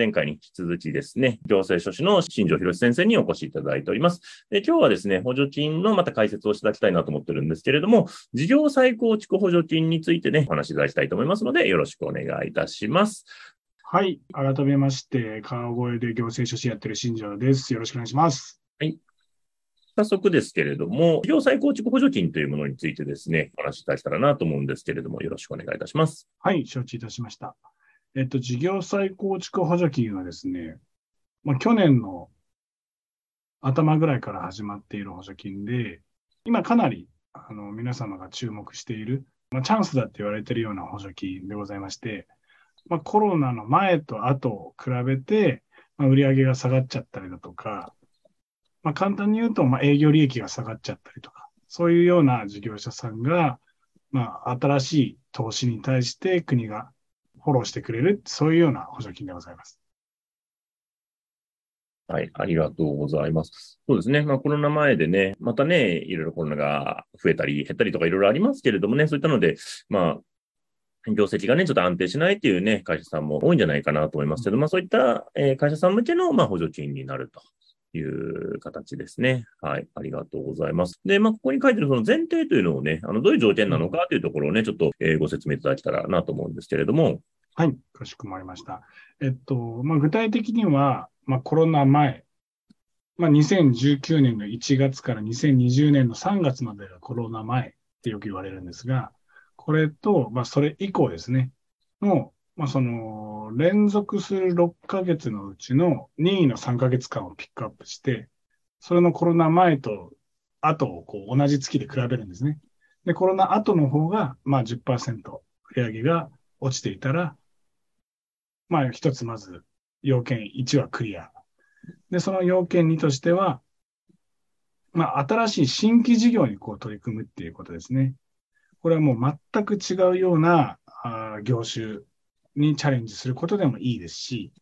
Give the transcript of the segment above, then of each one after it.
前回に引き続きですね、行政書士の新庄博先生にお越しいただいております。で今日はですね、補助金のまた解説をしていただきたいなと思ってるんですけれども、事業再構築補助金についてね、お話しいただきたいと思いますので、よろしくお願いいたします。はい。改めまして、川越で行政書士やってる新庄です。よろしくお願いします。早速ですけれども、事業再構築補助金というものについてですね、お話しいただけたらなと思うんですけれども、よろしくお願いいたします。はい。承知いたしました。えっと、事業再構築補助金はですね、まあ、去年の頭ぐらいから始まっている補助金で、今かなり、あの、皆様が注目している、まあ、チャンスだって言われているような補助金でございまして、まあ、コロナの前と後を比べて、まあ、売上が下がっちゃったりだとか、まあ、簡単に言うと、まあ、営業利益が下がっちゃったりとか、そういうような事業者さんが、まあ、新しい投資に対して国がフォローしてくれる、そういうような補助金でございます。はい、ありがとうございます。そうですね。まあコロナ前でね、またね、いろいろコロナが増えたり減ったりとかいろいろありますけれどもね、そういったので、まあ、業績がね、ちょっと安定しないっていうね、会社さんも多いんじゃないかなと思いますけど、まあそういった、えー会社さん向けの、まあ補助金になると。いう形ですね。はい。ありがとうございます。で、まあ、ここに書いてるその前提というのをね、あの、どういう条件なのかというところをね、ちょっと、えーご説明いただけたらなと思うんですけれども。はい、かしこまりました。えっと、まあ、具体的には、まあ、コロナ前、まあ、2019年の1月から2020年の3月までがコロナ前ってよく言われるんですが、これと、まあ、それ以降ですね、の、まあ、その、連続する6ヶ月のうちの任意の3ヶ月間をピックアップして、それのコロナ前と後をこう同じ月で比べるんですね。で、コロナ後の方が、まあ10%売上が落ちていたら、まあ一つまず要件1はクリア。で、その要件2としては、まあ新しい新規事業にこう取り組むっていうことですね。これはもう全く違うようなあ業種にチャレンジすることでもいいですし、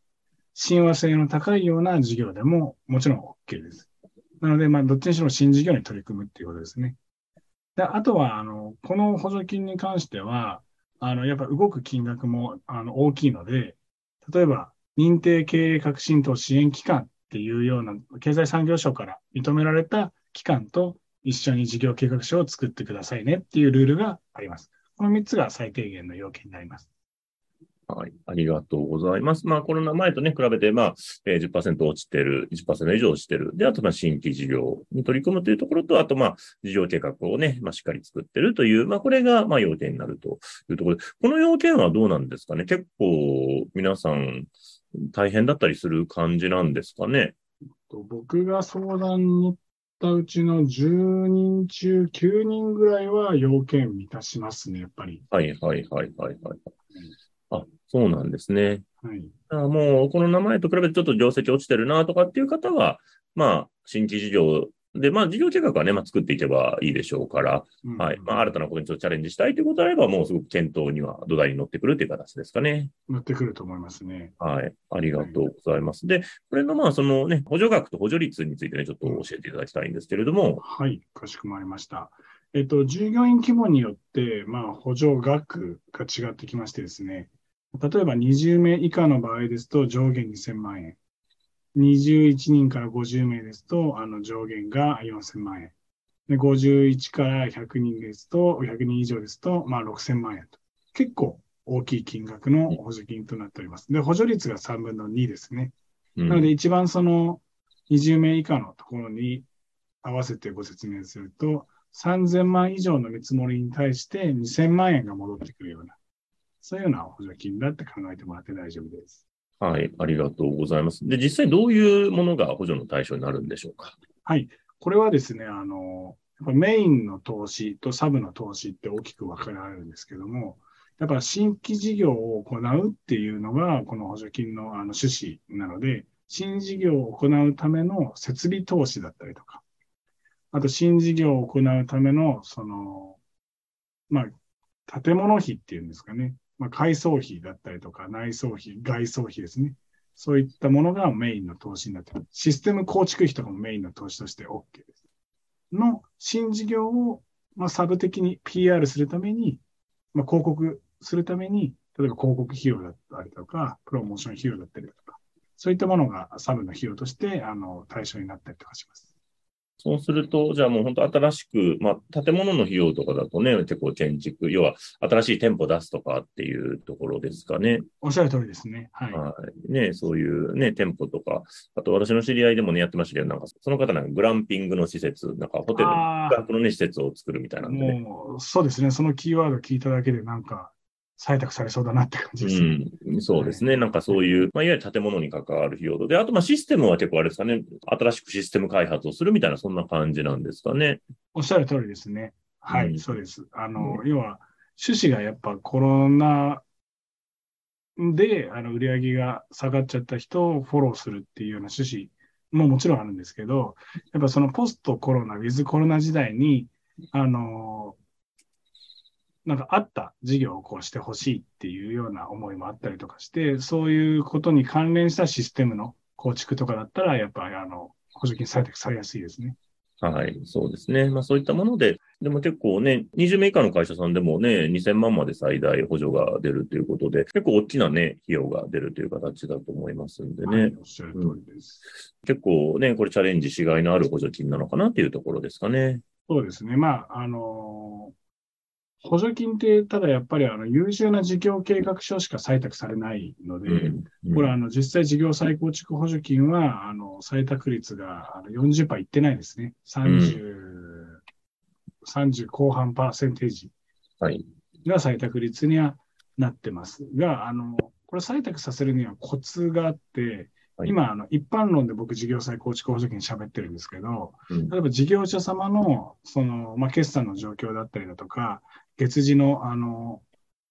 親和性の高いような事業でももちろん OK です。なので、まあ、どっちにしろ新事業に取り組むっていうことですね。で、あとは、あの、この補助金に関しては、あの、やっぱ動く金額も、あの、大きいので、例えば、認定経営革新等支援機関っていうような、経済産業省から認められた機関と一緒に事業計画書を作ってくださいねっていうルールがあります。この3つが最低限の要件になります。はい。ありがとうございます。まあ、コロナ前とね、比べて、まあ、えー、10%落ちてる、1%以上落ちてる。で、あと、まあ、新規事業に取り組むというところと、あと、まあ、事業計画をね、まあ、しっかり作ってるという、まあ、これが、まあ、要件になるというところで、この要件はどうなんですかね？結構、皆さん、大変だったりする感じなんですかね？と僕が相談に乗ったうちの10人中9人ぐらいは要件満たしますね、やっぱり。はい、はい、はい、はい、はい。あ、そうなんですね。はい。あもう、この名前と比べてちょっと業績落ちてるなとかっていう方は、まあ、新規事業で、まあ、事業計画はね、まあ、作っていけばいいでしょうから、うんはい。まあ、新たなことにちょっとチャレンジしたいということであれば、もうすごく検討には土台に乗ってくるという形ですかね。乗ってくると思いますね。はい。ありがとうございます。で、これのまあ、そのね、補助額と補助率についてね、ちょっと教えていただきたいんですけれども、はい、かしこまりました。えっと、従業員規模によって、まあ、補助額が違ってきましてですね、例えば20名以下の場合ですと上限2000万円。21人から50名ですと、あの上限が4000万円。で51から100人ですと、100人以上ですと、まあ6000万円と。結構大きい金額の補助金となっております。で、補助率が3分の2ですね。うんなので一番その20名以下のところに合わせてご説明すると、3000万以上の見積もりに対して2000万円が戻ってくるような、そういうような補助金だって考えてもらって大丈夫です。はい、ありがとうございます。で、実際どういうものが補助の対象になるんでしょうか？はい。これはですね、あの、やっぱメインの投資とサブの投資って大きく分かれられるんですけども、やっぱ新規事業を行うっていうのが、この補助金のあの趣旨なので、新事業を行うための設備投資だったりとか、あと新事業を行うための、その、まあ、建物費っていうんですかね。まあ、改装費だったりとか、内装費、外装費ですね。そういったものがメインの投資になってます。システム構築費とかもメインの投資として OK です。の新事業を、まあ、サブ的に PR するために、まあ、広告するために、例えば広告費用だったりとか、プロモーション費用だったりとか、そういったものがサブの費用として、あの、対象になったりとかします。そうすると、じゃあもう本当新しく、まあ、建物の費用とかだとね、結構建築、要は新しい店舗出すとかっていうところですかね。おっしゃる通りですね。はい。はい。ね、そういうね、店舗とか、あと私の知り合いでもね、やってましたけど、なんかその方なんかグランピングの施設、なんかホテル、あー宿泊のね、施設を作るみたいなんでね。もう、そうですね。そのキーワード聞いただけでなんか、採択されそうだなって感じです。うん、そうですね。なんかそういう、まあ、いわゆる建物に関わる費用と。で、あと、まあ、システムは結構あれですかね。新しくシステム開発をするみたいな、そんな感じなんですかね。おっしゃる通りですね。はい、うんそうです。あの、要は、趣旨がやっぱコロナで、あの、売り上げが下がっちゃった人をフォローするっていうような趣旨ももちろんあるんですけど、やっぱそのポストコロナ、ウィズコロナ時代に、あの、なんかあった事業をこうしてほしいっていうような思いもあったりとかして、そういうことに関連したシステムの構築とかだったら、やっぱりあの、補助金採択されやすいですね。はい、そうですね。まあそういったもので、でも結構ね、20名以下の会社さんでもね、2000万まで最大補助が出るということで、結構大きなね、費用が出るという形だと思いますんでね。はい、おっしゃる通りです。結構ね、これチャレンジしがいのある補助金なのかなっていうところですかね。そうですね。まあ、あの補助金って、ただやっぱりあの優秀な事業計画書しか採択されないので、うんこれあの実際事業再構築補助金は、あの、採択率があの40%いってないですね。30、30後半パーセンテージはい。が採択率にはなってますが、あの、これ採択させるにはコツがあって、はい今、あの、一般論で僕事業再構築補助金喋ってるんですけど、うん例えば事業者様の、その、まあ、決算の状況だったりだとか、月次の、あの、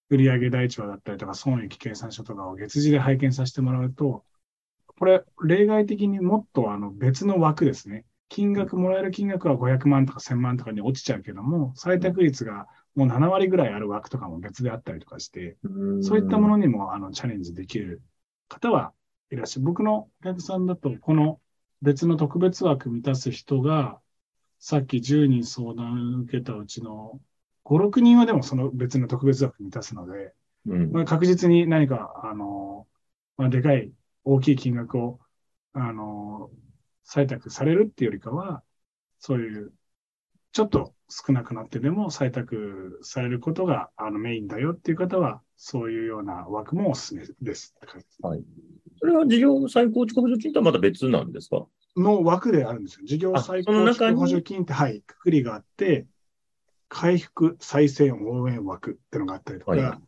売上第一話だったりとか、損益計算書とかを月次で拝見させてもらうと、これ、例外的にもっと、あの、別の枠ですね。金額、もらえる金額は500万とか1000万とかに落ちちゃうけども、採択率がもう7割ぐらいある枠とかも別であったりとかして、そういったものにも、あの、チャレンジできる方はいらっしゃる。僕のお客さんだと、この別の特別枠満たす人が、さっき10人相談受けたうちの5、6人はでもその別の特別枠満たすので、うんこれ確実に何か、あの、まあ、でかい、大きい金額を、あの、採択されるっていうよりかは、そういう、ちょっと少なくなってでも採択されることが、あの、メインだよっていう方は、そういうような枠もおすすめですって感じです。それは事業再構築補助金とはまた別なんですか？の枠であるんですよ。事業あ再構築補助金って、はい、くくりがあって、回復再生応援枠ってのがあったりとか、はい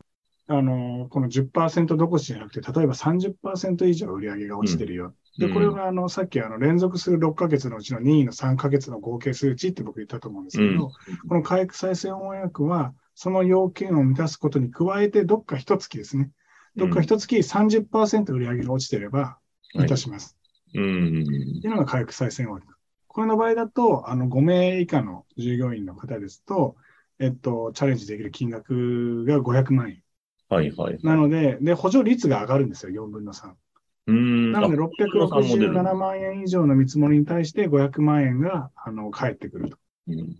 あの、この10%どこしじゃなくて、例えば30%以上売り上げが落ちてるよ。で、うんこれがあの、さっきあの、連続する6ヶ月のうちの任意の3ヶ月の合計数値って僕言ったと思うんですけど、この回復再生応援枠は、その要件を満たすことに加えて、どっか一月ですね。どっか一月30%売り上げが落ちてれば、満たします。うん。っていうのが回復再生枠。これの場合だと、あの、5名以下の従業員の方ですと、えっと、チャレンジできる金額が500万円。はいはい。なので、で、補助率が上がるんですよ、4分の3。うん。なので、あ667万円以上の見積もりに対して500万円が、あの、返ってくると。うん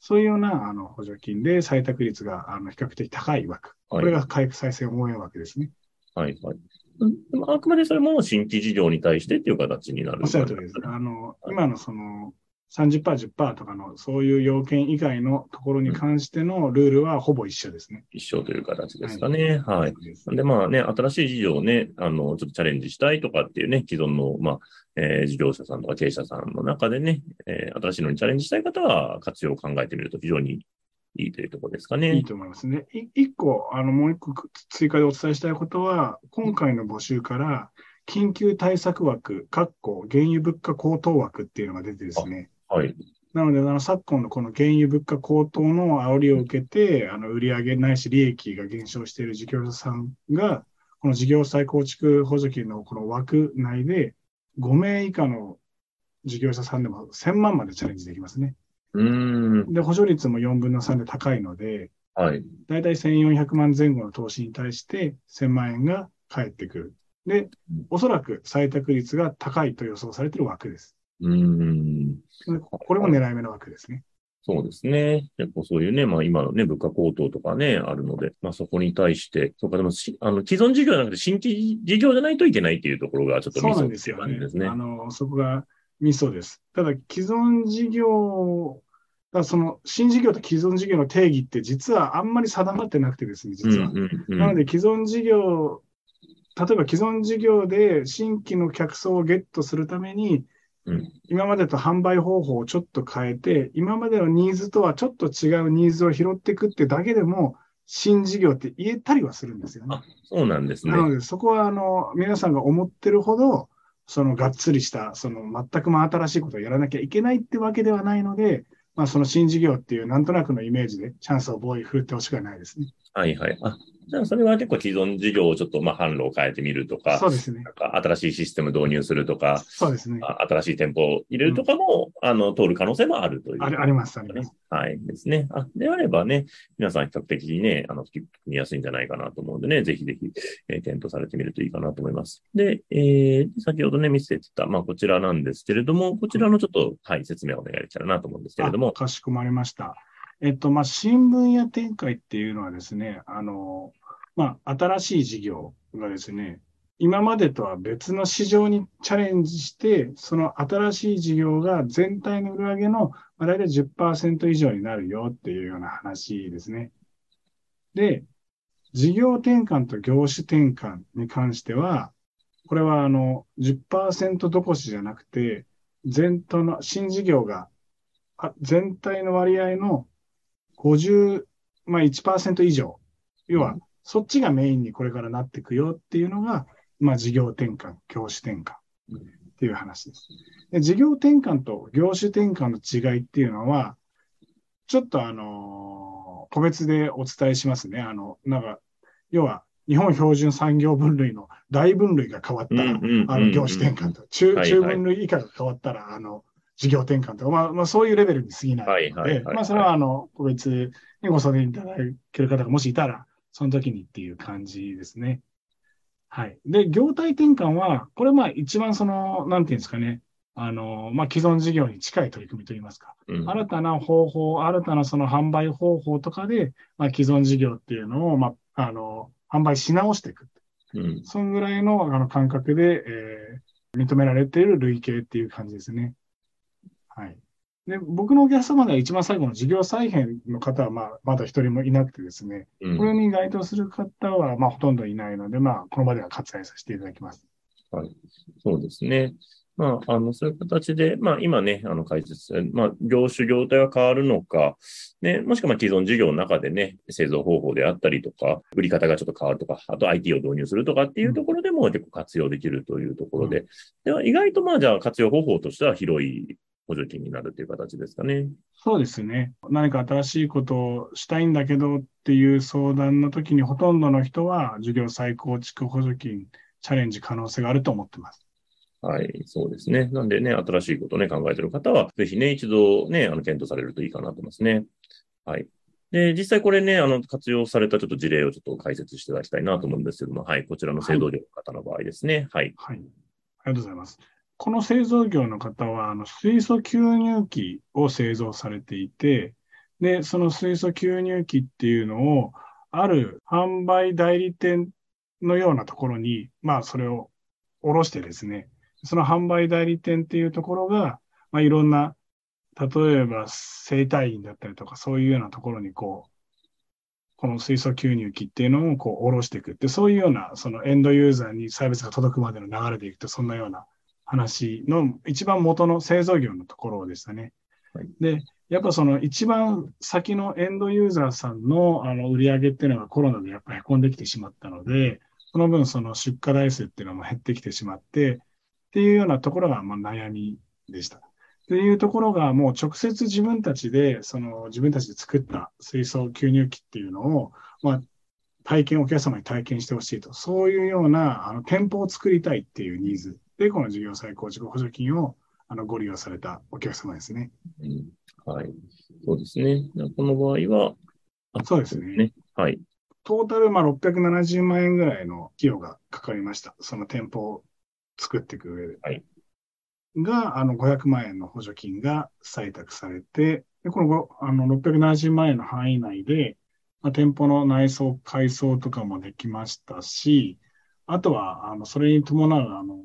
そういうような、あの、補助金で採択率が、あの、比較的高い枠。こはいれが回復再生応援枠ですね。はいはい。でもあくまでそれも新規事業に対してっていう形になる。おっしゃる通りです。あの、今のその、30%、10%とかのそういう要件以外のところに関してのルールはほぼ一緒ですね。一緒という形ですかね。はい。で、まあね、新しい事業をね、あの、ちょっとチャレンジしたいとかっていうね、既存の、まあ、えー、事業者さんとか経営者さんの中でね、えー、新しいのにチャレンジしたい方は活用を考えてみると非常にいいというところですかね。いいと思いますね。一個、あの、もう一個追加でお伝えしたいことは、今回の募集から、緊急対策枠、括弧、原油物価高騰枠っていうのが出てですね。はい。なので、あの、昨今のこの原油物価高騰の煽りを受けて、あの、売上ないし利益が減少している事業者さんが、この事業再構築補助金のこの枠内で、5名以下の事業者さんでも1000万までチャレンジできますね。うん。で、補助率も4分の3で高いので、はい。だいたい1400万前後の投資に対して1000万円が返ってくる。で、おそらく採択率が高いと予想されている枠です。うん。これも狙い目の枠ですね。そうですね。結構そういうね、まあ今のね、物価高騰とかね、あるので、まあそこに対して、そうか、でもあの、既存事業じゃなくて新規事業じゃないといけないっていうところがちょっとミソですよね。ですね。あの、そこがミソです。ただ、既存事業、だその新事業と既存事業の定義って実はあんまり定まってなくてですね、実は。うんうんうん、なので、既存事業、例えば既存事業で新規の客層をゲットするために、うん、今までと販売方法をちょっと変えて、今までのニーズとはちょっと違うニーズを拾っていくってだけでも、新事業って言えたりはするんですよね。あ、そうなんですね。なので、そこは、あの、皆さんが思ってるほど、そのがっつりした、その全く真新しいことをやらなきゃいけないってわけではないので、まあ、その新事業っていうなんとなくのイメージでチャンスをボーイ振ってほしくはないですね。はいはい。あ、じゃあそれは結構既存事業をちょっとまあ販路を変えてみるとか、そうですね。なんか新しいシステム導入するとか、そうですね。新しい店舗を入れるとかも、うん、あの、通る可能性もあるという、ね、あります、あります。はい。ですね。あ、であればね、皆さん比較的にね、あの、聞みやすいんじゃないかなと思うんでね、ぜひぜひ、えー、検討されてみるといいかなと思います。で、えー、先ほどね、見せてた、まあ、こちらなんですけれども、こちらのちょっと、はい、説明をお願いできたらなと思うんですけれども。かしこまりました。えっと、まあ、新聞や展開っていうのはですね、あの、まあ、新しい事業がですね、今までとは別の市場にチャレンジして、その新しい事業が全体の売り上げのま大体10%以上になるよっていうような話ですね。で、事業転換と業種転換に関しては、これはあの10%どこしじゃなくて、全体の新事業が全体の割合の50、まあ1%以上。要は、そっちがメインにこれからなっていくよっていうのが、まあ事業転換、業種転換っていう話です。で事業転換と業種転換の違いっていうのは、ちょっとあの個別でお伝えしますね。あの、なんか、要は、日本標準産業分類の大分類が変わったら、あの、業種転換と、中、中分類以下が変わったら、あの、事業転換とか、まあ、まあ、そういうレベルに過ぎないので、まあ、それは、あの、個別にご相談いただける方がもしいたら、その時にっていう感じですね。はい。で、業態転換は、これまあ一番その、なんていうんですかね、あの、まあ既存事業に近い取り組みといいますか、うん、新たな方法、新たなその販売方法とかで、まあ既存事業っていうのを、まあ、あの、販売し直していく。うん。そんぐらいのあの感覚で、えー、認められている類型っていう感じですね。はい。で、僕のお客様では一番最後の事業再編の方は、まあ、まだ一人もいなくてですね、うん、これに該当する方は、まあ、ほとんどいないので、まあ、この場では割愛させていただきます。はい。そうですね。まあ、あの、そういう形で、まあ、今ね、あの、解説、まあ、業種、業態は変わるのか、ね、もしくは、まあ、既存事業の中でね、製造方法であったりとか、売り方がちょっと変わるとか、あと IT を導入するとかっていうところでも結構活用できるというところで、うん、では、意外とまあ、じゃあ活用方法としては広い補助金になるという形ですかね。そうですね。何か新しいことをしたいんだけどっていう相談の時にほとんどの人は授業再構築補助金チャレンジ可能性があると思ってます。はい、そうですね。なんでね、新しいことをね、考えている方は、ぜひね、一度ね、あの、検討されるといいかなと思いますね。はい。で、実際これね、あの、活用されたちょっと事例をちょっと解説していただきたいなと思うんですけども、はい、こちらの制度量の方の場合ですね。はい。はい。ありがとうございます。この製造業の方は、あの水素吸入器を製造されていて、で、その水素吸入器っていうのを、ある販売代理店のようなところに、まあ、それを下ろしてですね、その販売代理店っていうところが、まあ、いろんな例えば生体院だったりとか、そういうようなところにこう、この水素吸入器っていうのをこう下ろしていくって、そういうようなそのエンドユーザーにサービスが届くまでの流れでいくと、そんなような話の一番元の製造業のところでしたね。はい、で、やっぱその一番先のエンドユーザーさんのあの売り上げっていうのがコロナでやっぱり凹んできてしまったので、その分その出荷台数っていうのも減ってきてしまって、っていうようなところがまあ悩みでした。っていうところがもう直接自分たちで、その自分たちで作った水素吸入器っていうのを、まあ、体験、お客様に体験してほしいと、そういうようなあの店舗を作りたいっていうニーズで、この事業再構築補助金をあのご利用されたお客様ですね。うん、はい。そうですね。この場合は、そうですね。はい。トータル、まあ、670万円ぐらいの費用がかかりました。その店舗を作っていく上で。はい。が、あの、500万円の補助金が採択されて、で、このあの670万円の範囲内で、まあ、店舗の内装、改装とかもできましたし、あとは、あの、それに伴う、あの、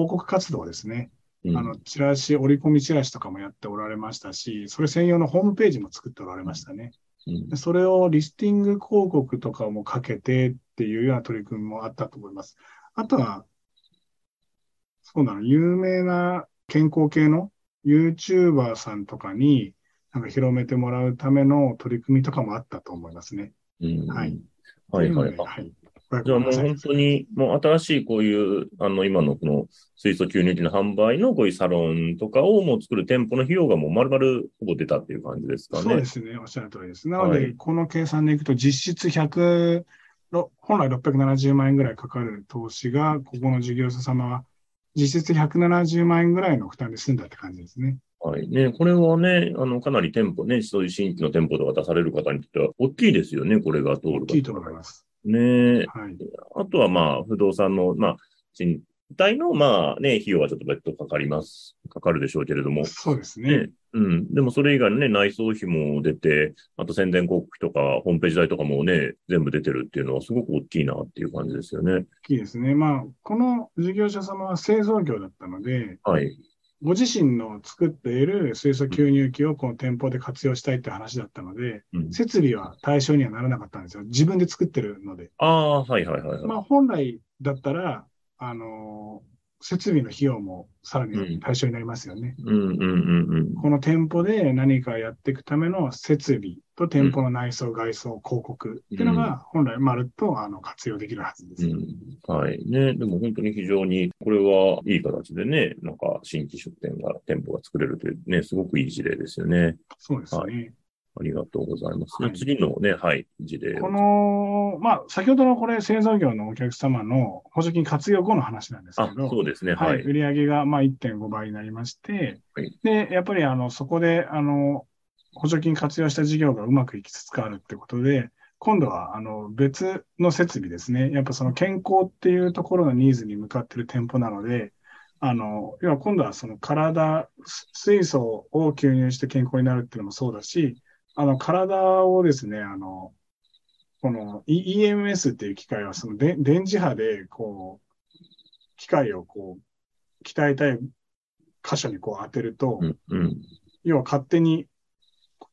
広告活動ですね。うん、あの、チラシ、折り込みチラシとかもやっておられましたし、それ専用のホームページも作っておられましたね。うん、それをリスティング広告とかもかけてっていうような取り組みもあったと思います。あとは、そうなの、有名な健康系の YouTuber さんとかに、なんか広めてもらうための取り組みとかもあったと思いますね。うん、はい。はいはいはい。じゃあもう本当に、もう新しいこういう、あの、今のこの水素吸入器の販売のこういうサロンとかをもう作る店舗の費用がもう丸々ほぼ出たっていう感じですかね。そうですね。おっしゃる通りです。なので、はい、この計算でいくと実質100、本来670万円ぐらいかかる投資が、ここの事業者様は実質170万円ぐらいの負担で済んだって感じですね。はい。ね、これはね、あの、かなり店舗ね、そういう新規の店舗とか出される方にとっては大きいですよね、これが通る。大きいと思います。ねはい。あとはまあ、不動産の、まあ、賃体の、まあね、費用はちょっと別途かかります。かかるでしょうけれども。そうですね。ねうん。でもそれ以外のね、内装費も出て、あと宣伝広告費とか、ホームページ代とかもね、全部出てるっていうのはすごく大きいなっていう感じですよね。大きいですね。まあ、この事業者様は製造業だったので、はい。ご自身の作っている水素吸入器をこの店舗で活用したいって話だったので、うん、設備は対象にはならなかったんですよ。自分で作ってるので。ああ、はいはいはい、はい。まあ本来だったら、あの設備の費用もさらに対象になりますよね。この店舗で何かやっていくための設備と店舗の内装、外装、広告っていうのが本来まるっとあの活用できるはずです、うんうん、はい。ね。でも本当に非常に、これはいい形でね、なんか新規出店が、店舗が作れるというね、すごくいい事例ですよね。そうですね。はいありがとうございます。はい、次のね、はい、事例。この、まあ、先ほどのこれ、製造業のお客様の補助金活用後の話なんですけど、そうですね、はい。売上が、まあ、1.5倍になりまして、はい、で、やっぱり、あの、そこで、あの、補助金活用した事業がうまくいきつつあるってことで、今度は、あの、別の設備ですね。やっぱその健康っていうところのニーズに向かっている店舗なので、あの、要は今度はその体、水素を吸入して健康になるっていうのもそうだし、あの、体をですね、あの、この EMS っていう機械は、そので電磁波で、こう、機械をこう、鍛えたい箇所にこう当てると、うんうん、要は勝手に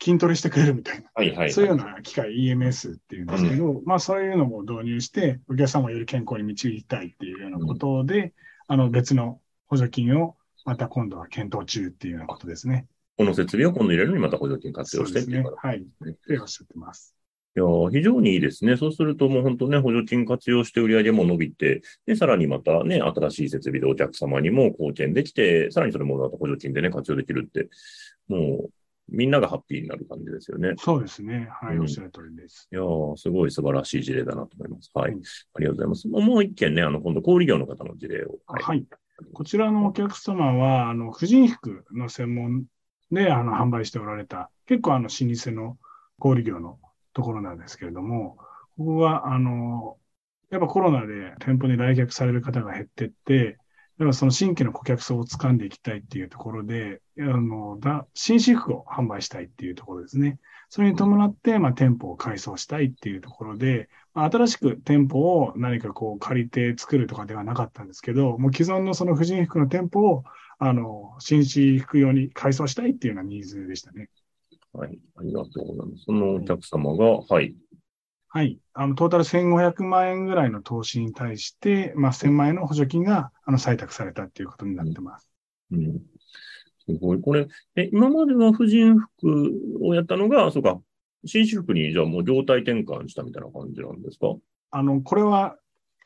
筋トレしてくれるみたいな、はいはいはい、そういうような機械 EMS っていうんですけど、うん、まあそういうのも導入して、お客様をより健康に導きたいっていうようなことで、うん、あの別の補助金をまた今度は検討中っていうようなことですね。この設備を今度入れるのにまた補助金活用してっていうね。はい。っておっしゃってます。いや非常にいいですね。そうするともう本当ね、補助金活用して売り上げも伸びて、で、さらにまたね、新しい設備でお客様にも貢献できて、さらにそれもまた補助金でね、活用できるって、もう、みんながハッピーになる感じですよね。そうですね。はい、うん、おっしゃる通りです。いやすごい素晴らしい事例だなと思います。はい。うん、ありがとうございます。もう一件ね、あの、今度、小売業の方の事例を。はい。はい、こちらのお客様は、あの、婦人服の専門で、あの、販売しておられた、結構あの、老舗の小売業のところなんですけれども、ここは、あの、やっぱコロナで店舗に来客される方が減ってって、でもその新規の顧客層を掴んでいきたいっていうところで、あの、だ新私服を販売したいっていうところですね。それに伴って、まあ、店舗を改装したいっていうところで、まあ、新しく店舗を何かこう借りて作るとかではなかったんですけど、もう既存のその婦人服の店舗を、あの、新私服用に改装したいっていうようなニーズでしたね。はい。ありがとうございます。そのお客様が、はい。はい。あの、トータル1500万円ぐらいの投資に対して、まあ、1000万円の補助金が、あの、採択されたっていうことになってます。うん。うん、すごい。これ、え、今までは婦人服をやったのが、そうか、紳士服に、じゃあもう業態転換したみたいな感じなんですか？あの、これは、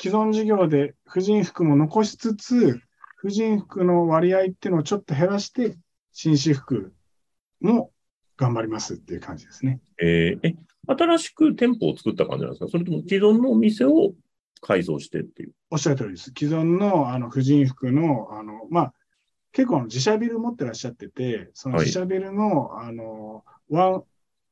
既存事業で婦人服も残しつつ、婦人服の割合っていうのをちょっと減らして、紳士服も頑張りますっていう感じですね。えー、え、新しく店舗を作った感じなんですか？それとも既存のお店を改造してっていう？おっしゃる通りです。既存のあの婦人服の、あの、まあ、結構自社ビル持ってらっしゃってて、その自社ビルの、はい、あの、ワン、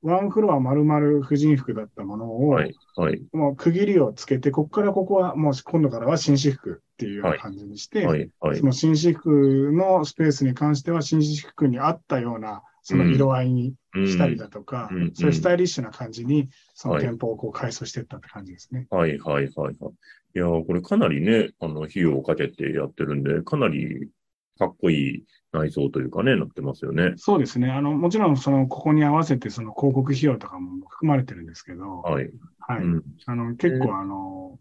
ワンフロア丸々婦人服だったものを、はい、はい、もう区切りをつけて、ここからここは、もう今度からは紳士服っていうような感じにして、はい、はい、その紳士服のスペースに関しては、紳士服に合ったようなその色合いにしたりだとか、うんうん、そういうスタイリッシュな感じに、その店舗をこう改装していったって感じですね。はい、はい、はい、はい。いや、これかなりね、あの、費用をかけてやってるんで、かなりかっこいい内装というかね、なってますよね。そうですね。あの、もちろん、その、ここに合わせて、その広告費用とかも含まれてるんですけど、はい。はい。うん、あの、結構、あの、こ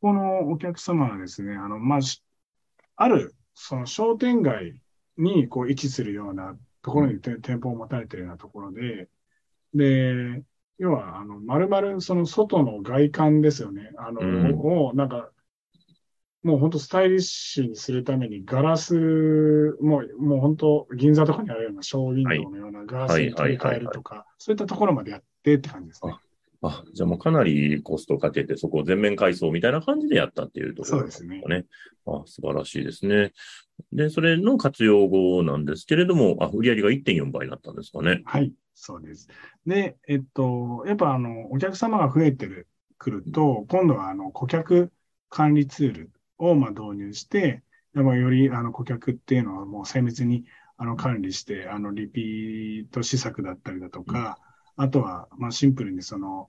このお客様はですね、あの、まあ、ある、その商店街にこう位置するようなところに店舗を持たれているようなところで、で、要は、あの、丸々その外の外観ですよね。あの、うん、を、なんか、もう本当スタイリッシュにするためにガラス、もう、もう本当銀座とかにあるようなショーウィンドウのようなガラスに取り替えるとか、そういったところまでやってって感じですね。あ、じゃあもうかなりコストかけて、そこを全面改装みたいな感じでやったっていうところですね。そうですね。あ素晴らしいですね。で、それの活用後なんですけれども、あ、売上が1.4倍になったんですかね。はい、そうです。で、えっと、やっぱあの、お客様が増えてる、くると、今度はあの、顧客管理ツールをまあ導入して、やっぱよりあの顧客っていうのはもう精密にあの管理して、あのリピート施策だったりだとか、あとは、まあ、シンプルにその、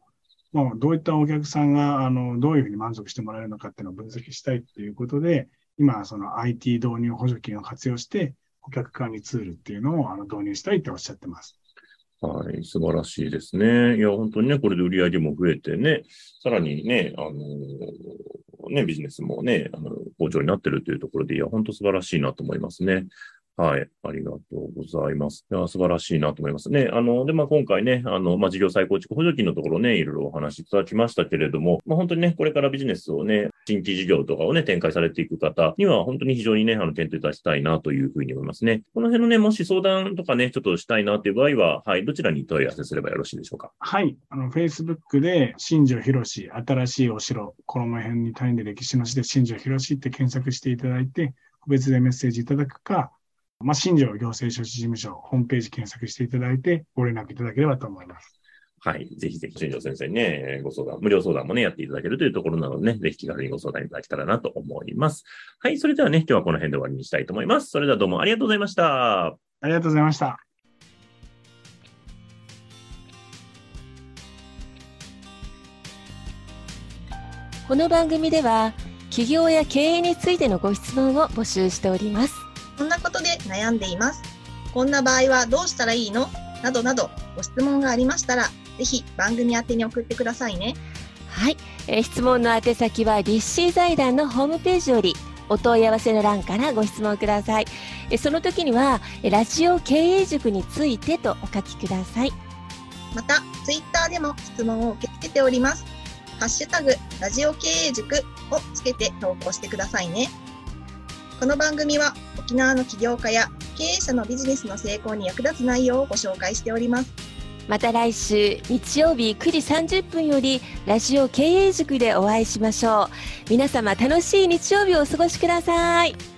まあ、どういったお客さんが、あの、どういうふうに満足してもらえるのかっていうのを分析したいっていうことで、今、その IT 導入補助金を活用して、顧客管理ツールっていうのをあの導入したいっておっしゃってます。はい、素晴らしいですね。いや、本当にね、これで売り上げも増えてね、さらにね、あのね、ビジネスもね、あの、好調になってるというところで、いや、本当素晴らしいなと思いますね。はい。ありがとうございます。いや、素晴らしいなと思いますね。あの、で、まあ、今回ね、あの、まあ、事業再構築補助金のところね、いろいろお話いただきましたけれども、まあ、本当にね、これからビジネスをね、新規事業とかをね、展開されていく方には、本当に非常にね、あの、検討いたしたいなというふうに思いますね。この辺のね、もし相談とかね、ちょっとしたいなという場合は、はい、どちらに問い合わせすればよろしいでしょうか？はい。あの、Facebook で、新庄博士、新しいお城、この辺に単位で歴史の地で新庄博士って検索していただいて、個別でメッセージいただくか、まあ、新庄行政書士事務所、ホームページ検索していただいて、ご連絡いただければと思います。はい。ぜひぜひ、新庄先生にね、ご相談、無料相談もね、やっていただけるというところなのでね、ぜひ気軽にご相談いただけたらなと思います。はい。それではね、今日はこの辺で終わりにしたいと思います。それではどうもありがとうございました。ありがとうございました。この番組では、企業や経営についてのご質問を募集しております。こんなことで悩んでいます。こんな場合はどうしたらいいの？などなどご質問がありましたら、ぜひ番組宛に送ってくださいね。はい、えー、質問の宛先は立志財団のホームページよりお問い合わせの欄からご質問ください。えその時には、ラジオ経営塾についてとお書きください。また、ツイッターでも質問を受け付けております。ハッシュタグ、ラジオ経営塾をつけて投稿してくださいね。この番組は沖縄の起業家や経営者のビジネスの成功に役立つ内容をご紹介しております。また来週日曜日9時30分よりラジオ経営塾でお会いしましょう。皆様楽しい日曜日をお過ごしください。